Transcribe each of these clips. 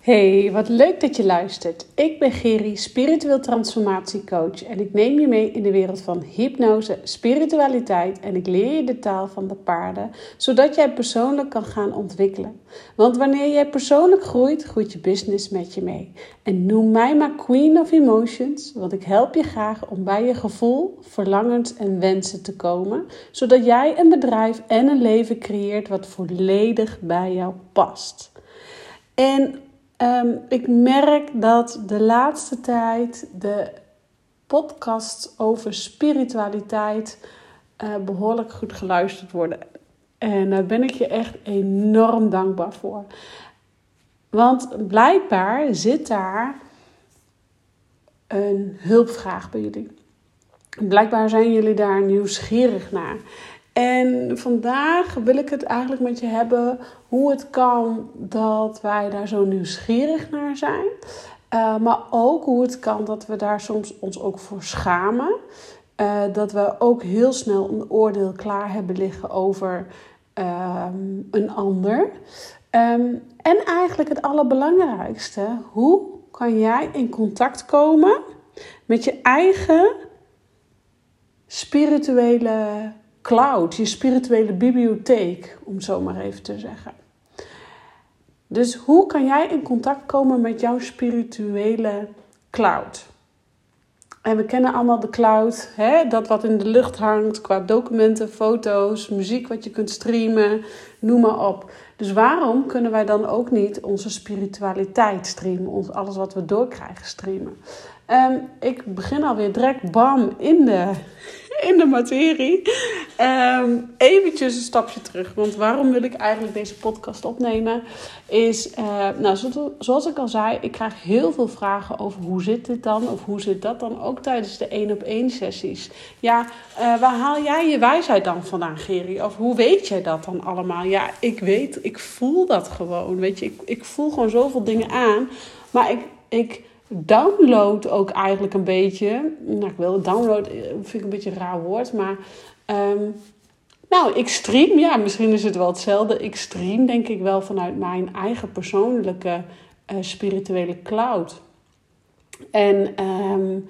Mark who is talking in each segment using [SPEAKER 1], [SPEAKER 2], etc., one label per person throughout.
[SPEAKER 1] Hey, wat leuk dat je luistert. Ik ben Geri, spiritueel transformatiecoach en ik neem je mee in de wereld van hypnose, spiritualiteit en ik leer je de taal van de paarden, zodat jij persoonlijk kan gaan ontwikkelen. Want wanneer jij persoonlijk groeit, groeit je business met je mee. En noem mij maar Queen of Emotions, want ik help je graag om bij je gevoel, verlangens en wensen te komen, zodat jij een bedrijf en een leven creëert wat volledig bij jou past. En Ehm, ik merk dat de laatste tijd de podcasts over spiritualiteit uh, behoorlijk goed geluisterd worden. En daar ben ik je echt enorm dankbaar voor. Want blijkbaar zit daar een hulpvraag bij jullie. Blijkbaar zijn jullie daar nieuwsgierig naar. En vandaag wil ik het eigenlijk met je hebben hoe het kan dat wij daar zo nieuwsgierig naar zijn. Uh, maar ook hoe het kan dat we daar soms ons ook voor schamen. Uh, dat we ook heel snel een oordeel klaar hebben liggen over uh, een ander. Um, en eigenlijk het allerbelangrijkste, hoe kan jij in contact komen met je eigen spirituele cloud, je spirituele bibliotheek, om zo maar even te zeggen. Dus hoe kan jij in contact komen met jouw spirituele cloud? En we kennen allemaal de cloud, hè? dat wat in de lucht hangt qua documenten, foto's, muziek wat je kunt streamen, noem maar op. Dus waarom kunnen wij dan ook niet onze spiritualiteit streamen, ons, alles wat we doorkrijgen streamen? Um, ik begin alweer direct bam in de, in de materie. Um, eventjes een stapje terug. Want waarom wil ik eigenlijk deze podcast opnemen? Is, uh, nou, zoals ik al zei, ik krijg heel veel vragen over hoe zit dit dan? Of hoe zit dat dan? Ook tijdens de één op één sessies. Ja, uh, waar haal jij je wijsheid dan vandaan, Geri? Of hoe weet jij dat dan allemaal? Ja, ik weet, ik voel dat gewoon. Weet je, ik, ik voel gewoon zoveel dingen aan. Maar ik... ik download ook eigenlijk een beetje. Nou, ik wil download eh, vind ik een beetje een raar woord, maar. Um, nou, ik stream, ja, misschien is het wel hetzelfde. Ik stream denk ik wel vanuit mijn eigen persoonlijke uh, spirituele cloud. En um,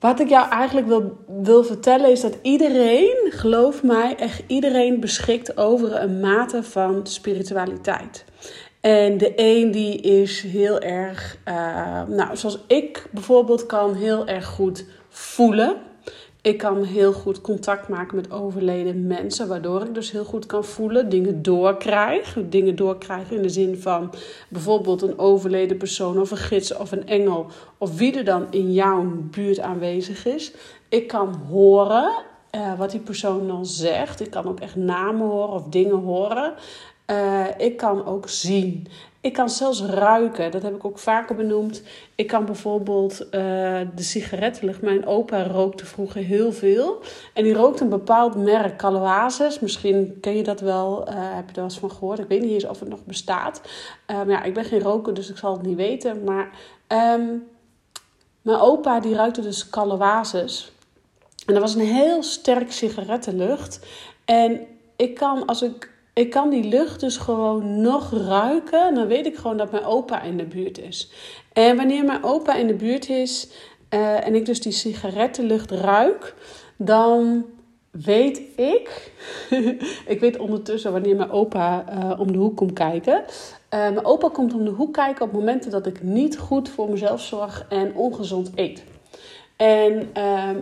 [SPEAKER 1] wat ik jou eigenlijk wil, wil vertellen is dat iedereen, geloof mij, echt iedereen beschikt over een mate van spiritualiteit. En de een die is heel erg, uh, nou zoals ik bijvoorbeeld kan heel erg goed voelen. Ik kan heel goed contact maken met overleden mensen, waardoor ik dus heel goed kan voelen, dingen doorkrijg. Dingen doorkrijgen in de zin van bijvoorbeeld een overleden persoon of een gids of een engel of wie er dan in jouw buurt aanwezig is. Ik kan horen uh, wat die persoon dan zegt. Ik kan ook echt namen horen of dingen horen. Uh, ik kan ook zien. Ik kan zelfs ruiken. Dat heb ik ook vaker benoemd. Ik kan bijvoorbeeld uh, de sigarettenlucht. Mijn opa rookte vroeger heel veel. En die rookte een bepaald merk Caloases. Misschien ken je dat wel. Uh, heb je er wel eens van gehoord? Ik weet niet eens of het nog bestaat. maar ja, ik ben geen roker, dus ik zal het niet weten. Maar um, mijn opa die ruikte dus Caloases. En dat was een heel sterk sigarettenlucht. En ik kan, als ik ik kan die lucht dus gewoon nog ruiken. Dan weet ik gewoon dat mijn opa in de buurt is. En wanneer mijn opa in de buurt is uh, en ik dus die sigarettenlucht ruik, dan weet ik. ik weet ondertussen wanneer mijn opa uh, om de hoek komt kijken. Uh, mijn opa komt om de hoek kijken op momenten dat ik niet goed voor mezelf zorg en ongezond eet. En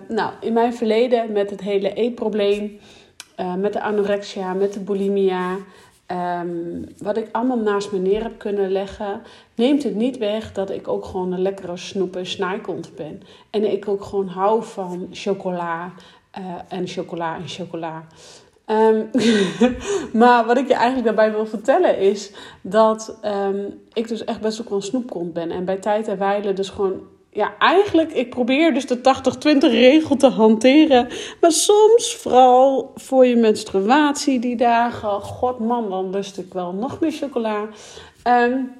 [SPEAKER 1] nou, in mijn verleden met het hele eetprobleem uh, met de anorexia, met de bulimia. Um, wat ik allemaal naast me neer heb kunnen leggen, neemt het niet weg dat ik ook gewoon een lekkere snoepen snijkont ben. En ik ook gewoon hou van chocola uh, en chocola en chocola. Um, maar wat ik je eigenlijk daarbij wil vertellen is dat um, ik dus echt best ook wel een snoepkont ben. En bij tijd en wijle dus gewoon ja, eigenlijk, ik probeer dus de 80-20 regel te hanteren. Maar soms, vooral voor je menstruatie die dagen, god man, dan lust ik wel nog meer chocola. Um,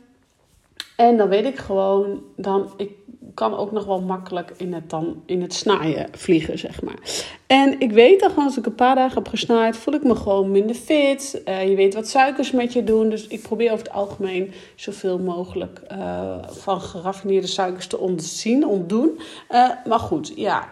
[SPEAKER 1] en dan weet ik gewoon, dan, ik kan ook nog wel makkelijk in het, dan, in het snaaien vliegen, zeg maar. En ik weet dat als ik een paar dagen heb gesnaaid, voel ik me gewoon minder fit. Uh, je weet wat suikers met je doen. Dus ik probeer over het algemeen zoveel mogelijk uh, van geraffineerde suikers te ontzien, ontdoen. Uh, maar goed, ja,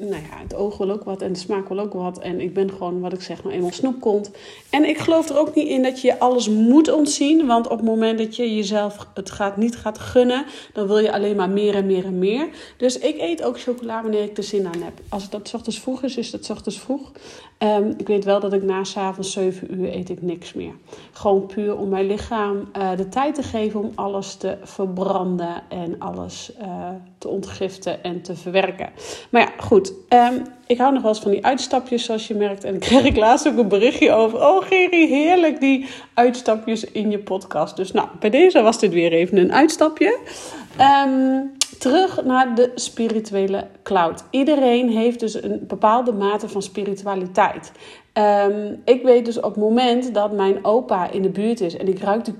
[SPEAKER 1] nou ja, het oog wil ook wat en de smaak wil ook wat. En ik ben gewoon, wat ik zeg, nou eenmaal snoepkont. En ik geloof er ook niet in dat je alles moet ontzien. Want op het moment dat je jezelf het gaat, niet gaat gunnen, dan wil je alleen maar meer en meer en meer. Dus ik eet ook chocola wanneer ik er zin aan heb. Als het dat ochtends vroeg is, is dat ochtends vroeg. Um, ik weet wel dat ik na s'avonds 7 uur eet ik niks meer. Gewoon puur om mijn lichaam uh, de tijd te geven om alles te verbranden en alles uh, te ontgiften en te verwerken. Maar ja, goed. Um, ik hou nog wel eens van die uitstapjes, zoals je merkt. En ik kreeg ik laatst ook een berichtje over. Oh, Gerry, heerlijk die uitstapjes in je podcast. Dus nou, bij deze was dit weer even een uitstapje. Um, terug naar de spirituele cloud. Iedereen heeft dus een bepaalde mate van spiritualiteit. Um, ik weet dus op het moment dat mijn opa in de buurt is en ik ruik de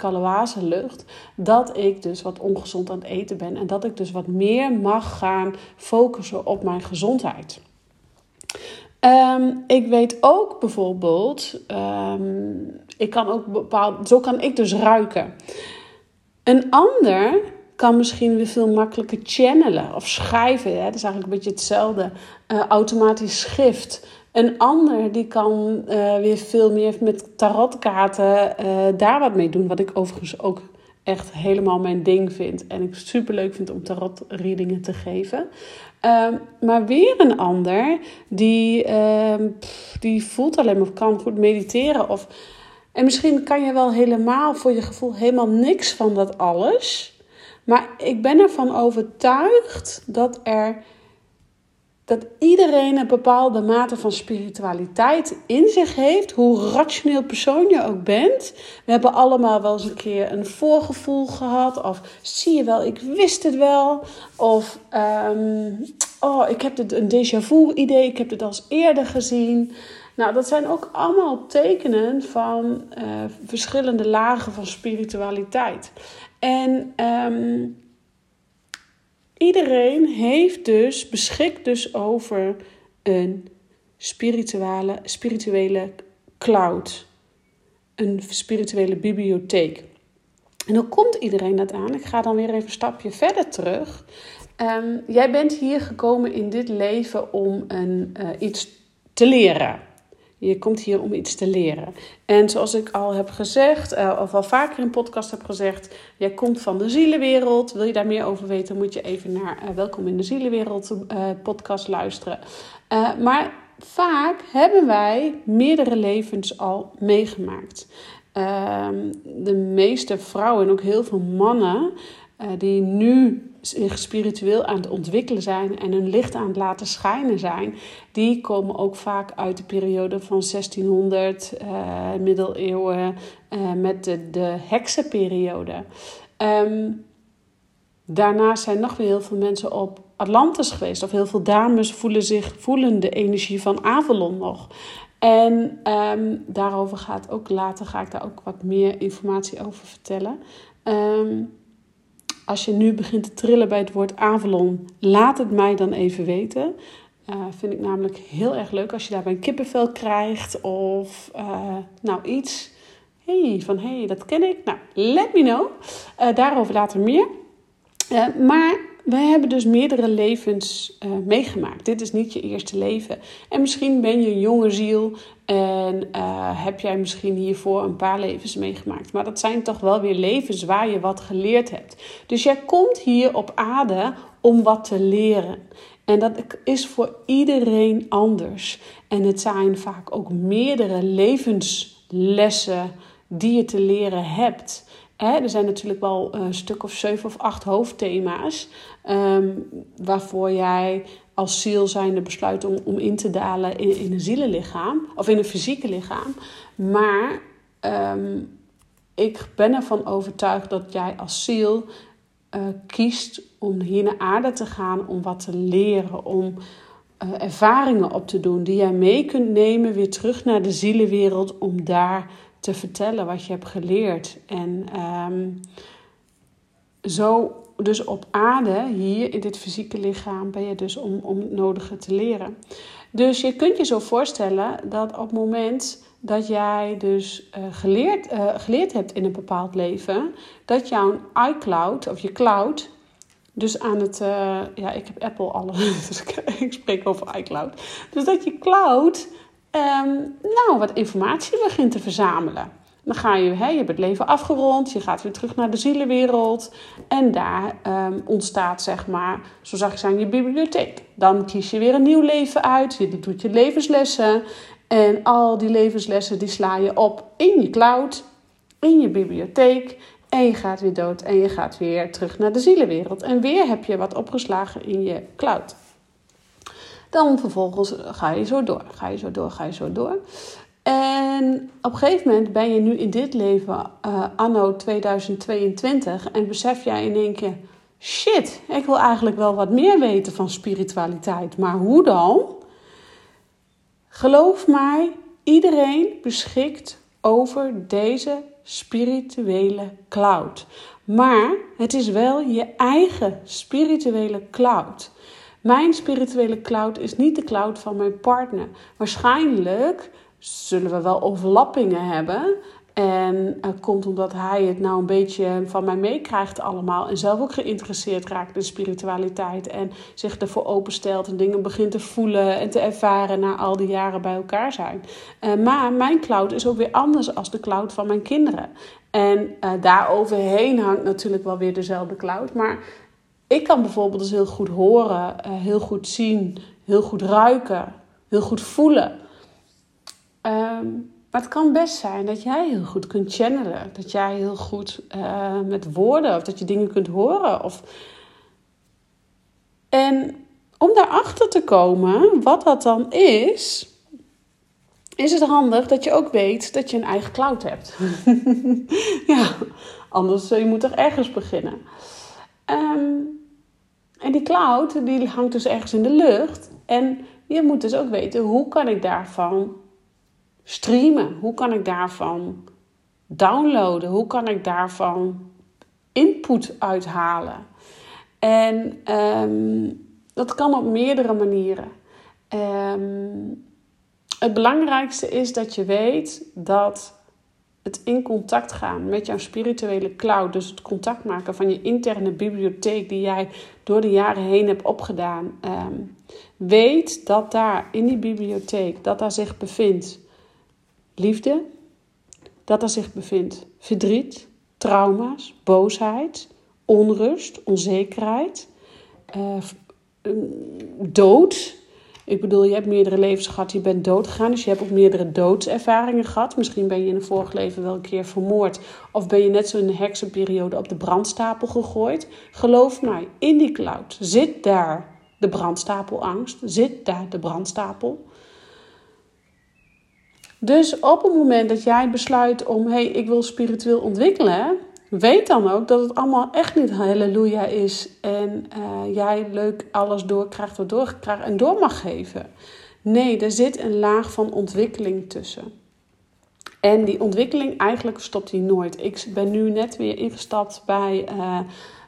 [SPEAKER 1] lucht, dat ik dus wat ongezond aan het eten ben en dat ik dus wat meer mag gaan focussen op mijn gezondheid. Um, ik weet ook bijvoorbeeld, um, ik kan ook bepaald, zo kan ik dus ruiken. Een ander kan misschien weer veel makkelijker channelen of schrijven. Hè? Dat is eigenlijk een beetje hetzelfde. Uh, automatisch schrift. Een ander die kan uh, weer veel meer met tarotkaarten uh, daar wat mee doen. Wat ik overigens ook echt helemaal mijn ding vind. En ik super leuk vind om tarotreadingen te geven. Um, maar weer een ander die, pff, die voelt alleen maar kan goed mediteren. Of, en misschien kan je wel helemaal voor je gevoel helemaal niks van dat alles. Maar ik ben ervan overtuigd dat er dat iedereen een bepaalde mate van spiritualiteit in zich heeft, hoe rationeel persoon je ook bent. We hebben allemaal wel eens een keer een voorgevoel gehad, of zie je wel, ik wist het wel, of um, oh, ik heb het, een déjà vu idee, ik heb het als eerder gezien. Nou, dat zijn ook allemaal tekenen van uh, verschillende lagen van spiritualiteit. En um, iedereen heeft dus, beschikt dus over een spirituele, spirituele cloud. Een spirituele bibliotheek. En hoe komt iedereen dat aan? Ik ga dan weer even een stapje verder terug. Um, jij bent hier gekomen in dit leven om een, uh, iets te leren. Je komt hier om iets te leren. En zoals ik al heb gezegd, uh, of al vaker in podcast heb gezegd, jij komt van de zielenwereld. Wil je daar meer over weten, moet je even naar uh, Welkom in de Zielenwereld uh, podcast luisteren. maar vaak hebben wij meerdere levens al meegemaakt. Ehm, de meeste vrouwen en ook heel veel mannen die nu zich spiritueel aan het ontwikkelen zijn en hun licht aan het laten schijnen zijn, die komen ook vaak uit de periode van 1600, uh, middeleeuwen, uh, met de, de heksenperiode. Um, daarnaast zijn nog weer heel veel mensen op Atlantis geweest, of heel veel dames voelen, zich, voelen de energie van Avalon nog. En um, daarover gaat ook later, ga ik daar ook wat meer informatie over vertellen. Um, als je nu begint te trillen bij het woord Avalon, laat het mij dan even weten. Uh, vind ik namelijk heel erg leuk als je daarbij een kippenvel krijgt of uh, nou iets. Hey, van hey, dat ken ik. Nou, let me know. Uh, daarover later meer. maar we hebben dus meerdere levens uh, meegemaakt. Dit is niet je eerste leven. En misschien ben je een jonge ziel en uh, heb jij misschien hiervoor een paar levens meegemaakt. Maar dat zijn toch wel weer levens waar je wat geleerd hebt. Dus jij komt hier op aarde om wat te leren. En dat is voor iedereen anders. En het zijn vaak ook meerdere levenslessen die je te leren hebt. Er zijn natuurlijk wel een stuk of zeven of acht hoofdthema's. Um, waarvoor jij als ziel zijnde besluit om, om in te dalen in, in een zielenlichaam of in een fysieke lichaam. Maar um, ik ben ervan overtuigd dat jij als ziel uh, kiest om hier naar aarde te gaan, om wat te leren, om uh, ervaringen op te doen die jij mee kunt nemen weer terug naar de zielenwereld om daar te vertellen wat je hebt geleerd. En um, zo dus op aarde, hier in dit fysieke lichaam, ben je dus om, om het nodige te leren. Dus je kunt je zo voorstellen dat op het moment dat jij dus uh, geleerd, uh, geleerd hebt in een bepaald leven, dat jouw iCloud of je cloud dus aan het, uh, ja, ik heb Apple alle, dus ik, spreek over iCloud. Dus dat je cloud, um, nou, wat informatie begint te verzamelen. Dan ga je, hè, je hebt het leven afgerond, je gaat weer terug naar de zielenwereld. En daar um, ontstaat, zeg maar, zo zag ik zijn, je bibliotheek. Dan kies je weer een nieuw leven uit, je doet je levenslessen. En al die levenslessen die sla je op in je cloud, in je bibliotheek. En je gaat weer dood en je gaat weer terug naar de zielenwereld. En weer heb je wat opgeslagen in je cloud. Dan vervolgens ga je zo door, ga je zo door, ga je zo door. En op een gegeven moment ben je nu in dit leven, uh, anno 2022, en besef jij in één keer: shit, ik wil eigenlijk wel wat meer weten van spiritualiteit. Maar hoe dan? Geloof mij, iedereen beschikt over deze spirituele cloud. Maar het is wel je eigen spirituele cloud. Mijn spirituele cloud is niet de cloud van mijn partner. Waarschijnlijk zullen we wel overlappingen hebben. En het komt omdat hij het nou een beetje van mij meekrijgt allemaal. En zelf ook geïnteresseerd raakt in spiritualiteit. En zich ervoor openstelt en dingen begint te voelen en te ervaren na al die jaren bij elkaar zijn. Uh, maar mijn cloud is ook weer anders als de cloud van mijn kinderen. En daar overheen hangt natuurlijk wel weer dezelfde cloud. Maar ik kan bijvoorbeeld dus heel goed horen, uh, heel goed zien, heel goed ruiken, heel goed voelen. Um, maar het kan best zijn dat jij heel goed kunt channelen. Dat jij heel goed uh, met woorden of dat je dingen kunt horen. Of... En om daarachter te komen wat dat dan is, is het handig dat je ook weet dat je een eigen cloud hebt. ja, anders je moet er ergens beginnen. Um, en die cloud die hangt dus ergens in de lucht. En je moet dus ook weten hoe kan ik daarvan streamen? Hoe kan ik daarvan downloaden? Hoe kan ik daarvan input uithalen? En um, dat kan op meerdere manieren. Um, het belangrijkste is dat je weet dat het in contact gaan met jouw spirituele cloud, dus het contact maken van je interne bibliotheek die jij door de jaren heen hebt opgedaan, um, weet dat daar in die bibliotheek, dat daar zich bevindt liefde, dat er zich bevindt verdriet, trauma's, boosheid, onrust, onzekerheid, uh, dood. Ik bedoel, je hebt meerdere levens gehad, je bent dood gegaan, dus je hebt ook meerdere doodservaringen gehad. Misschien ben je in een vorig leven wel een keer vermoord, of ben je net zo in een heksenperiode op de brandstapel gegooid. Geloof mij, in die cloud zit daar de brandstapelangst, zit daar de brandstapel. Dus op het moment dat jij besluit om, hé, hey, ik wil spiritueel ontwikkelen, weet dan ook dat het allemaal echt niet halleluja is en uh, jij leuk alles doorkrijgt wat doorkrijgt en door mag geven. Nee, er zit een laag van ontwikkeling tussen. En die ontwikkeling, eigenlijk stopt die nooit. Ik ben nu net weer ingestapt bij uh,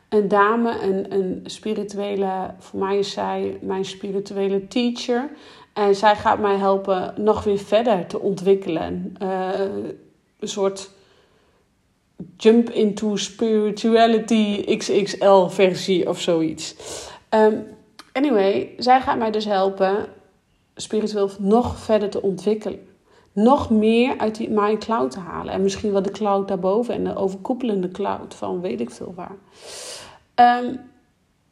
[SPEAKER 1] een dame, een, een spirituele, voor mij is zij mijn spirituele teacher. En zij gaat mij helpen nog weer verder te ontwikkelen. Uh, een soort jump into spirituality XXL versie of zoiets. Um, anyway, zij gaat mij dus helpen spiritueel nog verder te ontwikkelen. Nog meer uit die mijn cloud te halen. En misschien wel de cloud daarboven en de overkoepelende cloud van weet ik veel waar. Um,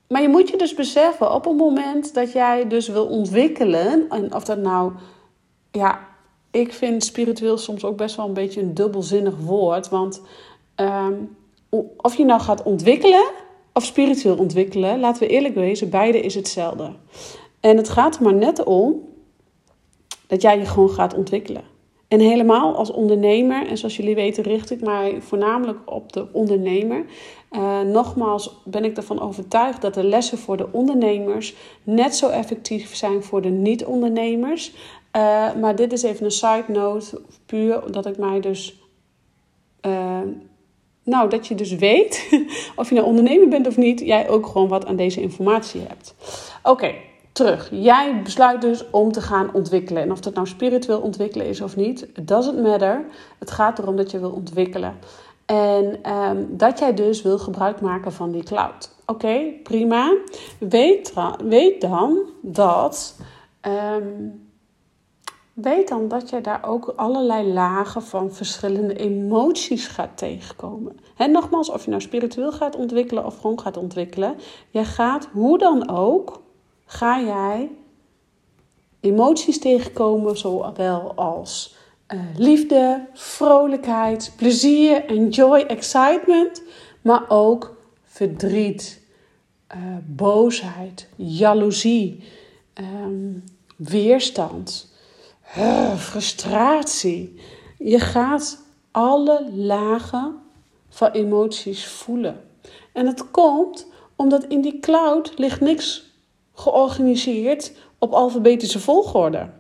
[SPEAKER 1] maar je moet je dus beseffen, op het moment dat jij dus wil ontwikkelen, en of dat nou, ja, ik vind spiritueel soms ook best wel een beetje een dubbelzinnig woord. Want um, of je nou gaat ontwikkelen of spiritueel ontwikkelen, laten we eerlijk wezen, beide is hetzelfde. En het gaat er maar net om dat jij je gewoon gaat ontwikkelen. En helemaal als ondernemer, en zoals jullie weten, richt ik mij voornamelijk op de ondernemer. Uh, nogmaals ben ik ervan overtuigd dat de lessen voor de ondernemers net zo effectief zijn voor de niet-ondernemers. Uh, maar dit is even een side note, puur omdat ik mij dus uh, Nou, dat je dus weet, of je nou ondernemer bent of niet, jij ook gewoon wat aan deze informatie hebt. Oké, terug. Jij besluit dus om te gaan ontwikkelen. En of dat nou spiritueel ontwikkelen is of niet, it doesn't matter. Het gaat erom dat je wil ontwikkelen. En um, dat jij dus wil gebruik maken van die cloud. Oké, prima. Weet, weet dan dat. Um, weet dan dat je daar ook allerlei lagen van verschillende emoties gaat tegenkomen. En nogmaals, of je nou spiritueel gaat ontwikkelen of gewoon gaat ontwikkelen, je gaat hoe dan ook, ga jij emoties tegenkomen, zowel als uh, liefde, vrolijkheid, plezier, enjoy, excitement, maar ook verdriet, uh, boosheid, jaloezie, um, weerstand frustratie. Je gaat alle lagen van emoties voelen. En het komt omdat in die cloud ligt niks georganiseerd op alfabetische volgorde.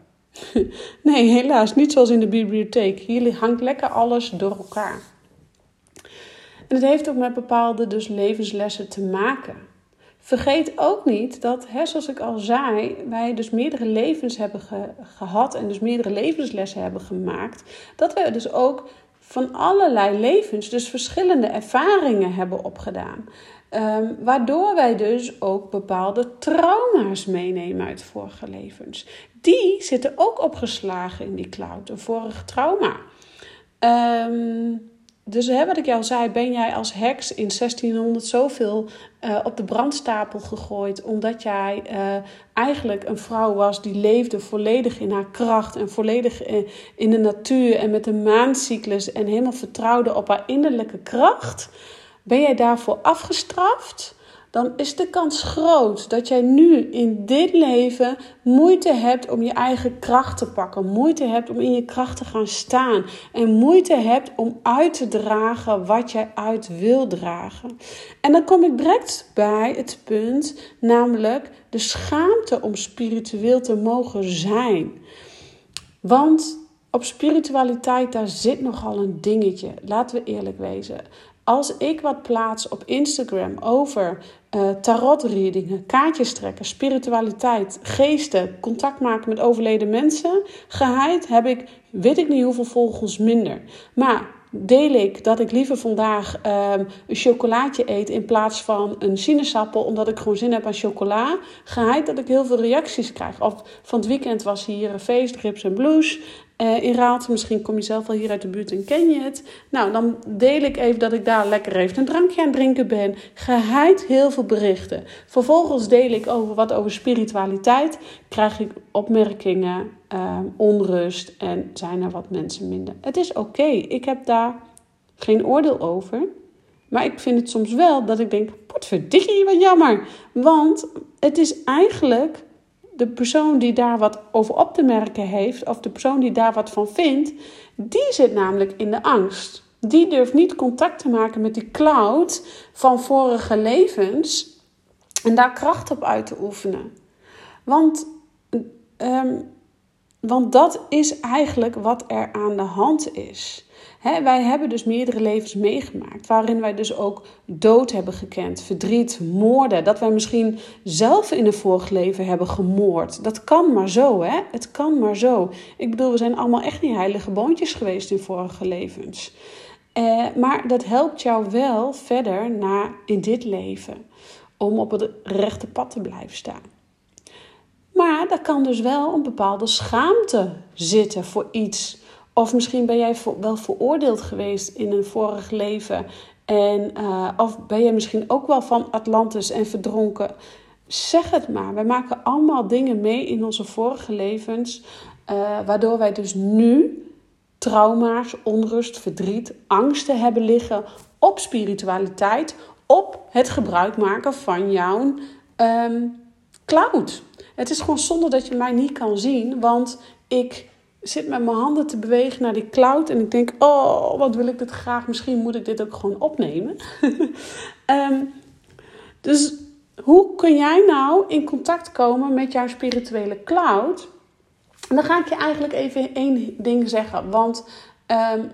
[SPEAKER 1] Nee, helaas, niet zoals in de bibliotheek. Hier hangt lekker alles door elkaar. En het heeft ook met bepaalde dus levenslessen te maken. Vergeet ook niet dat, zoals ik al zei, wij dus meerdere levens hebben gehad en dus meerdere levenslessen hebben gemaakt. Dat we dus ook van allerlei levens, dus verschillende ervaringen hebben opgedaan. Um, waardoor wij dus ook bepaalde trauma's meenemen uit vorige levens. Die zitten ook opgeslagen in die cloud, een vorig trauma. Um, dus hè, wat ik jou zei, ben jij als heks in 1600 zoveel uh, op de brandstapel gegooid, omdat jij uh, eigenlijk een vrouw was die leefde volledig in haar kracht en volledig in, in de natuur en met de maancyclus en helemaal vertrouwde op haar innerlijke kracht? Ben jij daarvoor afgestraft? Dan is de kans groot dat jij nu in dit leven moeite hebt om je eigen kracht te pakken, moeite hebt om in je kracht te gaan staan en moeite hebt om uit te dragen wat jij uit wil dragen. En dan kom ik direct bij het punt, namelijk de schaamte om spiritueel te mogen zijn. Want op spiritualiteit, daar zit nogal een dingetje. Laten we eerlijk wezen. Als ik wat plaats op Instagram over uh, tarotreadingen, kaartjes trekken, spiritualiteit, geesten, contact maken met overleden mensen, geheid heb ik weet ik niet hoeveel volgers minder. Maar deel ik dat ik liever vandaag um, een chocolaatje eet in plaats van een sinaasappel, omdat ik gewoon zin heb aan chocola. Geheid dat ik heel veel reacties krijg. Of van het weekend was hier een feest, Rips en Blues. Uh, in Raalte, misschien kom je zelf wel hier uit de buurt en ken je het. Nou, dan deel ik even dat ik daar lekker even een drankje aan drinken ben. Geheid heel veel berichten. Vervolgens deel ik over wat over spiritualiteit. Krijg ik opmerkingen, uh, onrust en zijn er wat mensen minder. Het is oké, ik heb daar geen oordeel over. Maar ik vind het soms wel dat ik denk, potverdikkie, wat jammer. Want het is eigenlijk de persoon die daar wat over op te merken heeft, of de persoon die daar wat van vindt, die zit namelijk in de angst. Die durft niet contact te maken met die cloud van vorige levens en daar kracht op uit te oefenen. Want, um, want dat is eigenlijk wat er aan de hand is wij hebben dus meerdere levens meegemaakt, waarin wij dus ook dood hebben gekend, verdriet, moorden. Dat wij misschien zelf in een vorig leven hebben gemoord. Dat kan maar zo, hè? Het kan maar zo. Ik bedoel, we zijn allemaal echt niet heilige boontjes geweest in vorige levens. Eh, maar dat helpt jou wel verder naar in dit leven om op het rechte pad te blijven staan. Maar daar kan dus wel een bepaalde schaamte zitten voor iets of misschien ben jij wel veroordeeld geweest in een vorig leven. En, uh, of ben je misschien ook wel van Atlantis en verdronken. Zeg het maar. Wij maken allemaal dingen mee in onze vorige levens. Uh, waardoor wij dus nu trauma's, onrust, verdriet, angsten hebben liggen op spiritualiteit. Op het gebruik maken van jouw um, cloud. Het is gewoon zonde dat je mij niet kan zien. Want ik zit met mijn handen te bewegen naar die cloud. En ik denk, oh, wat wil ik dit graag. Misschien moet ik dit ook gewoon opnemen. um, dus hoe kun jij nou in contact komen met jouw spirituele cloud? Dan ga ik je eigenlijk even één ding zeggen. Want um,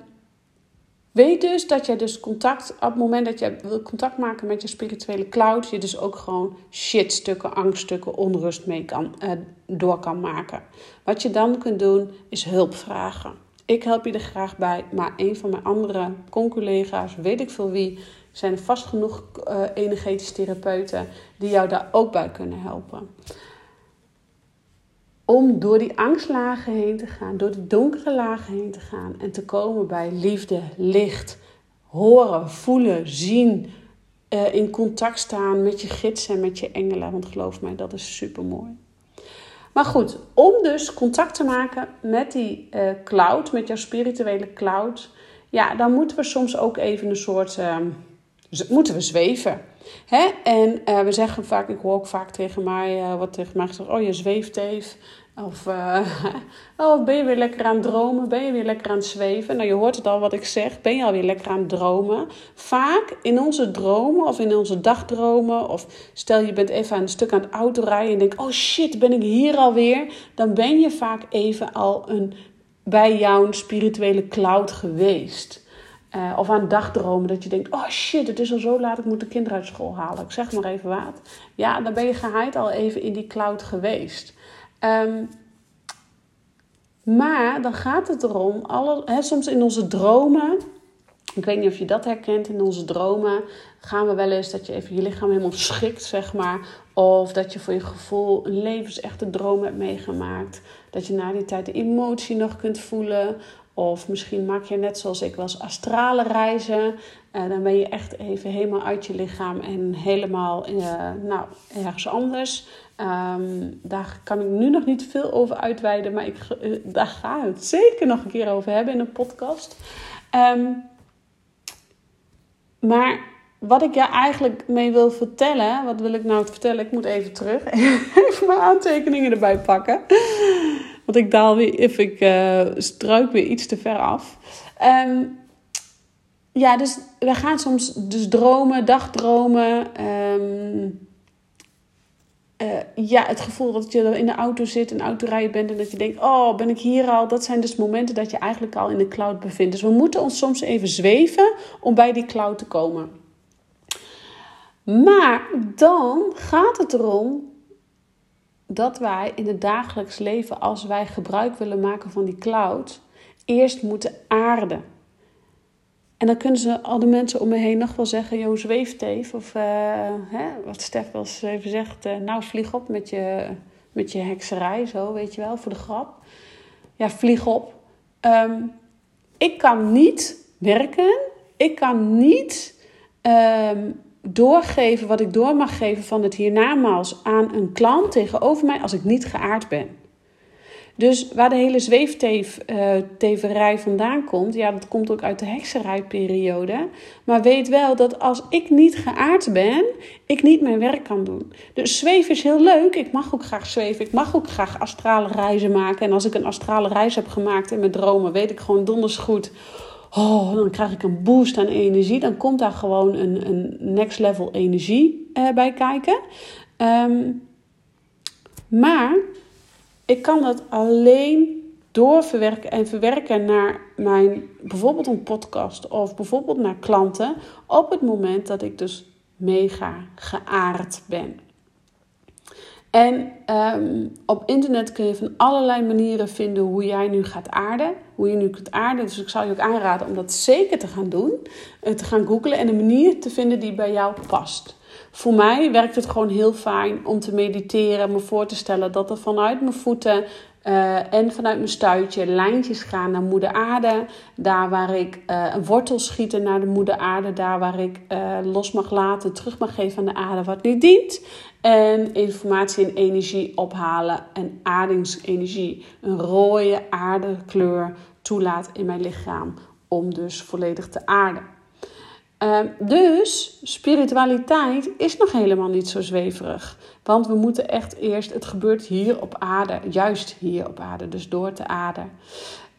[SPEAKER 1] Weet dus dat je dus contact, op het moment dat je wil contact maken met je spirituele cloud, je dus ook gewoon shitstukken, angststukken, onrust mee kan, uh, door kan maken. Wat je dan kunt doen, is hulp vragen. Ik help je er graag bij, maar een van mijn andere conculega's, weet ik veel wie, zijn vast genoeg uh, energetische therapeuten die jou daar ook bij kunnen helpen. Om door die angstlagen heen te gaan, door de donkere lagen heen te gaan en te komen bij liefde, licht, horen, voelen, zien, uh, in contact staan met je gidsen en met je engelen. Want geloof mij, dat is super mooi. Maar goed, om dus contact te maken met die uh, cloud, met jouw spirituele cloud, ja, dan moeten we soms ook even een soort, uh, moeten we zweven. Hè? En uh, we zeggen vaak, ik hoor ook vaak tegen mij, uh, wat tegen mij gezegd, oh je zweeft even. Of uh, oh, ben je weer lekker aan het dromen? Ben je weer lekker aan het zweven? Nou, je hoort het al wat ik zeg. Ben je alweer lekker aan het dromen? Vaak in onze dromen of in onze dagdromen... of stel je bent even een stuk aan het autorijden... en denkt, oh shit, ben ik hier alweer? Dan ben je vaak even al een, bij jouw spirituele cloud geweest... Uh, of aan dagdromen dat je denkt: oh shit, het is al zo laat, ik moet de kinderen uit school halen. Ik zeg maar even wat. Ja, dan ben je geheid al even in die cloud geweest. Um, maar dan gaat het erom, alle, hè, soms in onze dromen, ik weet niet of je dat herkent, in onze dromen gaan we wel eens dat je even je lichaam helemaal schikt, zeg maar. Of dat je voor je gevoel een levensechte droom hebt meegemaakt. Dat je na die tijd de emotie nog kunt voelen. Of misschien maak je net zoals ik was astrale reizen. Uh, dan ben je echt even helemaal uit je lichaam en helemaal uh, nou, ergens anders. Um, daar kan ik nu nog niet veel over uitweiden, maar ik, uh, daar gaan we het zeker nog een keer over hebben in een podcast. Um, maar wat ik je eigenlijk mee wil vertellen, wat wil ik nou vertellen? Ik moet even terug, even mijn aantekeningen erbij pakken. Want ik daal weer, if ik uh, struik weer iets te ver af. Um, ja, dus we gaan soms dus dromen, dagdromen. Um, uh, ja, het gevoel dat je in de auto zit, een autorijden bent en dat je denkt: Oh, ben ik hier al? Dat zijn dus momenten dat je eigenlijk al in de cloud bevindt. Dus we moeten ons soms even zweven om bij die cloud te komen. Maar dan gaat het erom dat wij in het dagelijks leven, als wij gebruik willen maken van die cloud, eerst moeten aarden. En dan kunnen ze al de mensen om me heen nog wel zeggen: Jo, zweeft even. Of uh, hè, wat Stef wel eens even zegt: uh, Nou, vlieg op met je, met je hekserij, zo weet je wel, voor de grap. Ja, vlieg op. Um, ik kan niet werken. Ik kan niet um, doorgeven wat ik door mag geven van het hiernamaals aan een klant tegenover mij als ik niet geaard ben. Dus waar de hele zweefteverij uh, vandaan komt, ja, dat komt ook uit de hekserijperiode. Maar weet wel dat als ik niet geaard ben, ik niet mijn werk kan doen. Dus zweven is heel leuk. Ik mag ook graag zweven. Ik mag ook graag astrale reizen maken. En als ik een astrale reis heb gemaakt in mijn dromen, weet ik gewoon donders goed oh, dan krijg ik een boost aan energie. Dan komt daar gewoon een, een next level energie uh, bij kijken. Um, maar ik kan dat alleen doorverwerken en verwerken naar mijn, bijvoorbeeld een podcast of bijvoorbeeld naar klanten, op het moment dat ik dus mega geaard ben. En um, op internet kun je van allerlei manieren vinden hoe jij nu gaat aarden. Hoe je nu kunt aarden. Dus ik zou je ook aanraden om dat zeker te gaan doen. Uh, te gaan googlen en een manier te vinden die bij jou past. Voor mij werkt het gewoon heel fijn om te mediteren. Me voor te stellen dat er vanuit mijn voeten uh, en vanuit mijn stuitje lijntjes gaan naar moeder aarde. Daar waar ik uh, een wortel schieten naar de moeder aarde. Daar waar ik los mag laten, terug mag geven aan de aarde wat niet dient. En informatie en energie ophalen en aardingsenergie. Een rode aardekleur toelaat in mijn lichaam. Om dus volledig te aarden. Uh, dus spiritualiteit is nog helemaal niet zo zweverig. Want we moeten echt eerst, het gebeurt hier op aarde, juist hier op aarde, dus door te aarden.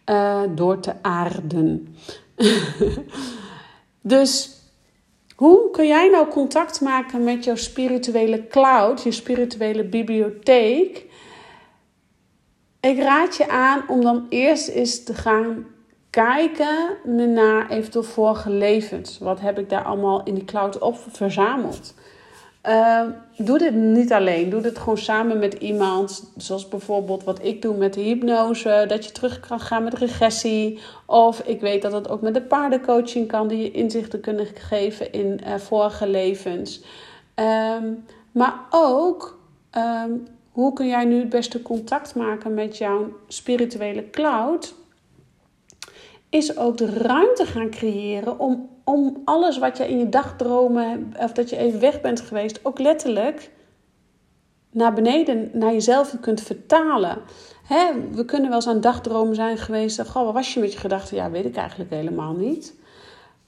[SPEAKER 1] Uh, door te aarden. dus hoe kun jij nou contact maken met jouw spirituele cloud, je spirituele bibliotheek? Ik raad je aan om dan eerst eens te gaan kijken naar eventueel vorige levens. Wat heb ik daar allemaal in die cloud op verzameld? Uh, doe dit niet alleen. Doe dit gewoon samen met iemand. Zoals bijvoorbeeld wat ik doe met de hypnose. Dat je terug kan gaan met regressie. Of ik weet dat het ook met de paardencoaching kan. Die je inzichten kunnen geven in uh, vorige levens. Um, maar ook um, hoe kun jij nu het beste contact maken met jouw spirituele cloud? Is ook de ruimte gaan creëren om, om alles wat je in je dagdromen, of dat je even weg bent geweest, ook letterlijk naar beneden, naar jezelf kunt vertalen. Hè, we kunnen wel eens aan dagdromen zijn geweest. Goh, wat was je met je gedachten? Ja, weet ik eigenlijk helemaal niet.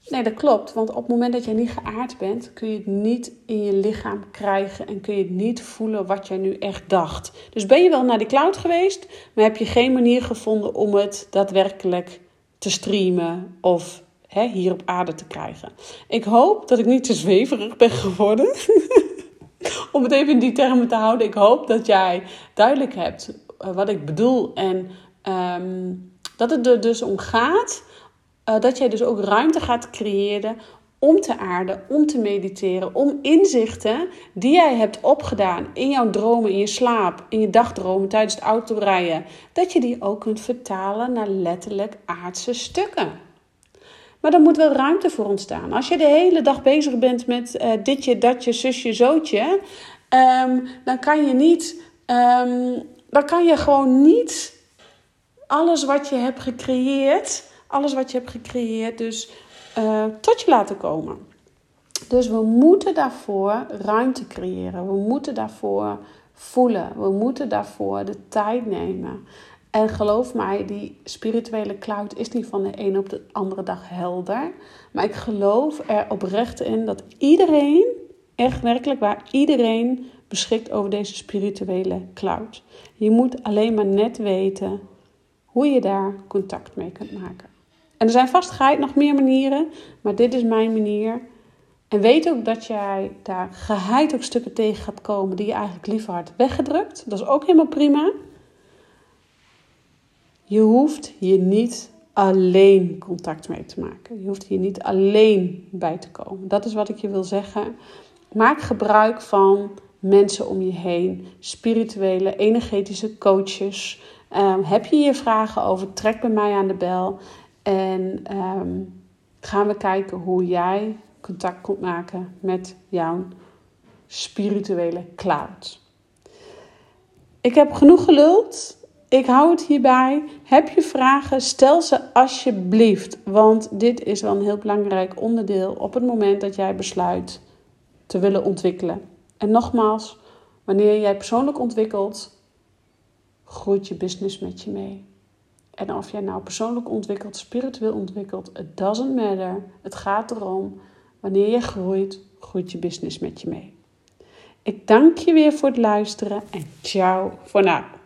[SPEAKER 1] Nee, dat klopt. Want op het moment dat jij niet geaard bent, kun je het niet in je lichaam krijgen en kun je het niet voelen wat jij nu echt dacht. Dus ben je wel naar de cloud geweest, maar heb je geen manier gevonden om het daadwerkelijk te streamen of hè, hier op aarde te krijgen. Ik hoop dat ik niet te zweverig ben geworden. om het even in die termen te houden. Ik hoop dat jij duidelijk hebt eh, wat ik bedoel en ehm, dat het er dus om gaat uh, dat jij dus ook ruimte gaat creëren om te aarden, om te mediteren, om inzichten die jij hebt opgedaan in jouw dromen, in je slaap, in je dagdromen tijdens het autorijden, dat je die ook kunt vertalen naar letterlijk aardse stukken. Maar er moet wel ruimte voor ontstaan. Als je de hele dag bezig bent met uh, ditje, datje, zusje, zootje, um, dan kan je niet, um, dan kan je gewoon niet alles wat je hebt gecreëerd alles wat je hebt gecreëerd, dus uh, tot je laten komen. Dus we moeten daarvoor ruimte creëren. We moeten daarvoor voelen. We moeten daarvoor de tijd nemen. En geloof mij, die spirituele cloud is niet van de een op de andere dag helder. Maar ik geloof er oprecht in dat iedereen, echt werkelijk waar, iedereen beschikt over deze spirituele cloud. Je moet alleen maar net weten hoe je daar contact mee kunt maken. En er zijn vast geheid nog meer manieren, maar dit is mijn manier. En weet ook dat jij daar geheid ook stukken tegen gaat komen die je eigenlijk liever had weggedrukt. Dat is ook helemaal prima. Je hoeft hier niet alleen contact mee te maken. Je hoeft hier niet alleen bij te komen. Dat is wat ik je wil zeggen. Maak gebruik van mensen om je heen, spirituele, energetische coaches. Um, heb je hier vragen over? Trek bij mij aan de bel. En ehm, gaan we kijken hoe jij contact kunt maken met jouw spirituele cloud. Ik heb genoeg geluld. Ik hou het hierbij. Heb je vragen? Stel ze alsjeblieft. Want dit is wel een heel belangrijk onderdeel op het moment dat jij besluit te willen ontwikkelen. En nogmaals, wanneer jij persoonlijk ontwikkelt, groeit je business met je mee. En of jij nou persoonlijk ontwikkelt, spiritueel ontwikkelt, it doesn't matter. Het gaat erom, wanneer je groeit, groeit je business met je mee. Ik dank je weer voor het luisteren en ciao voor nu.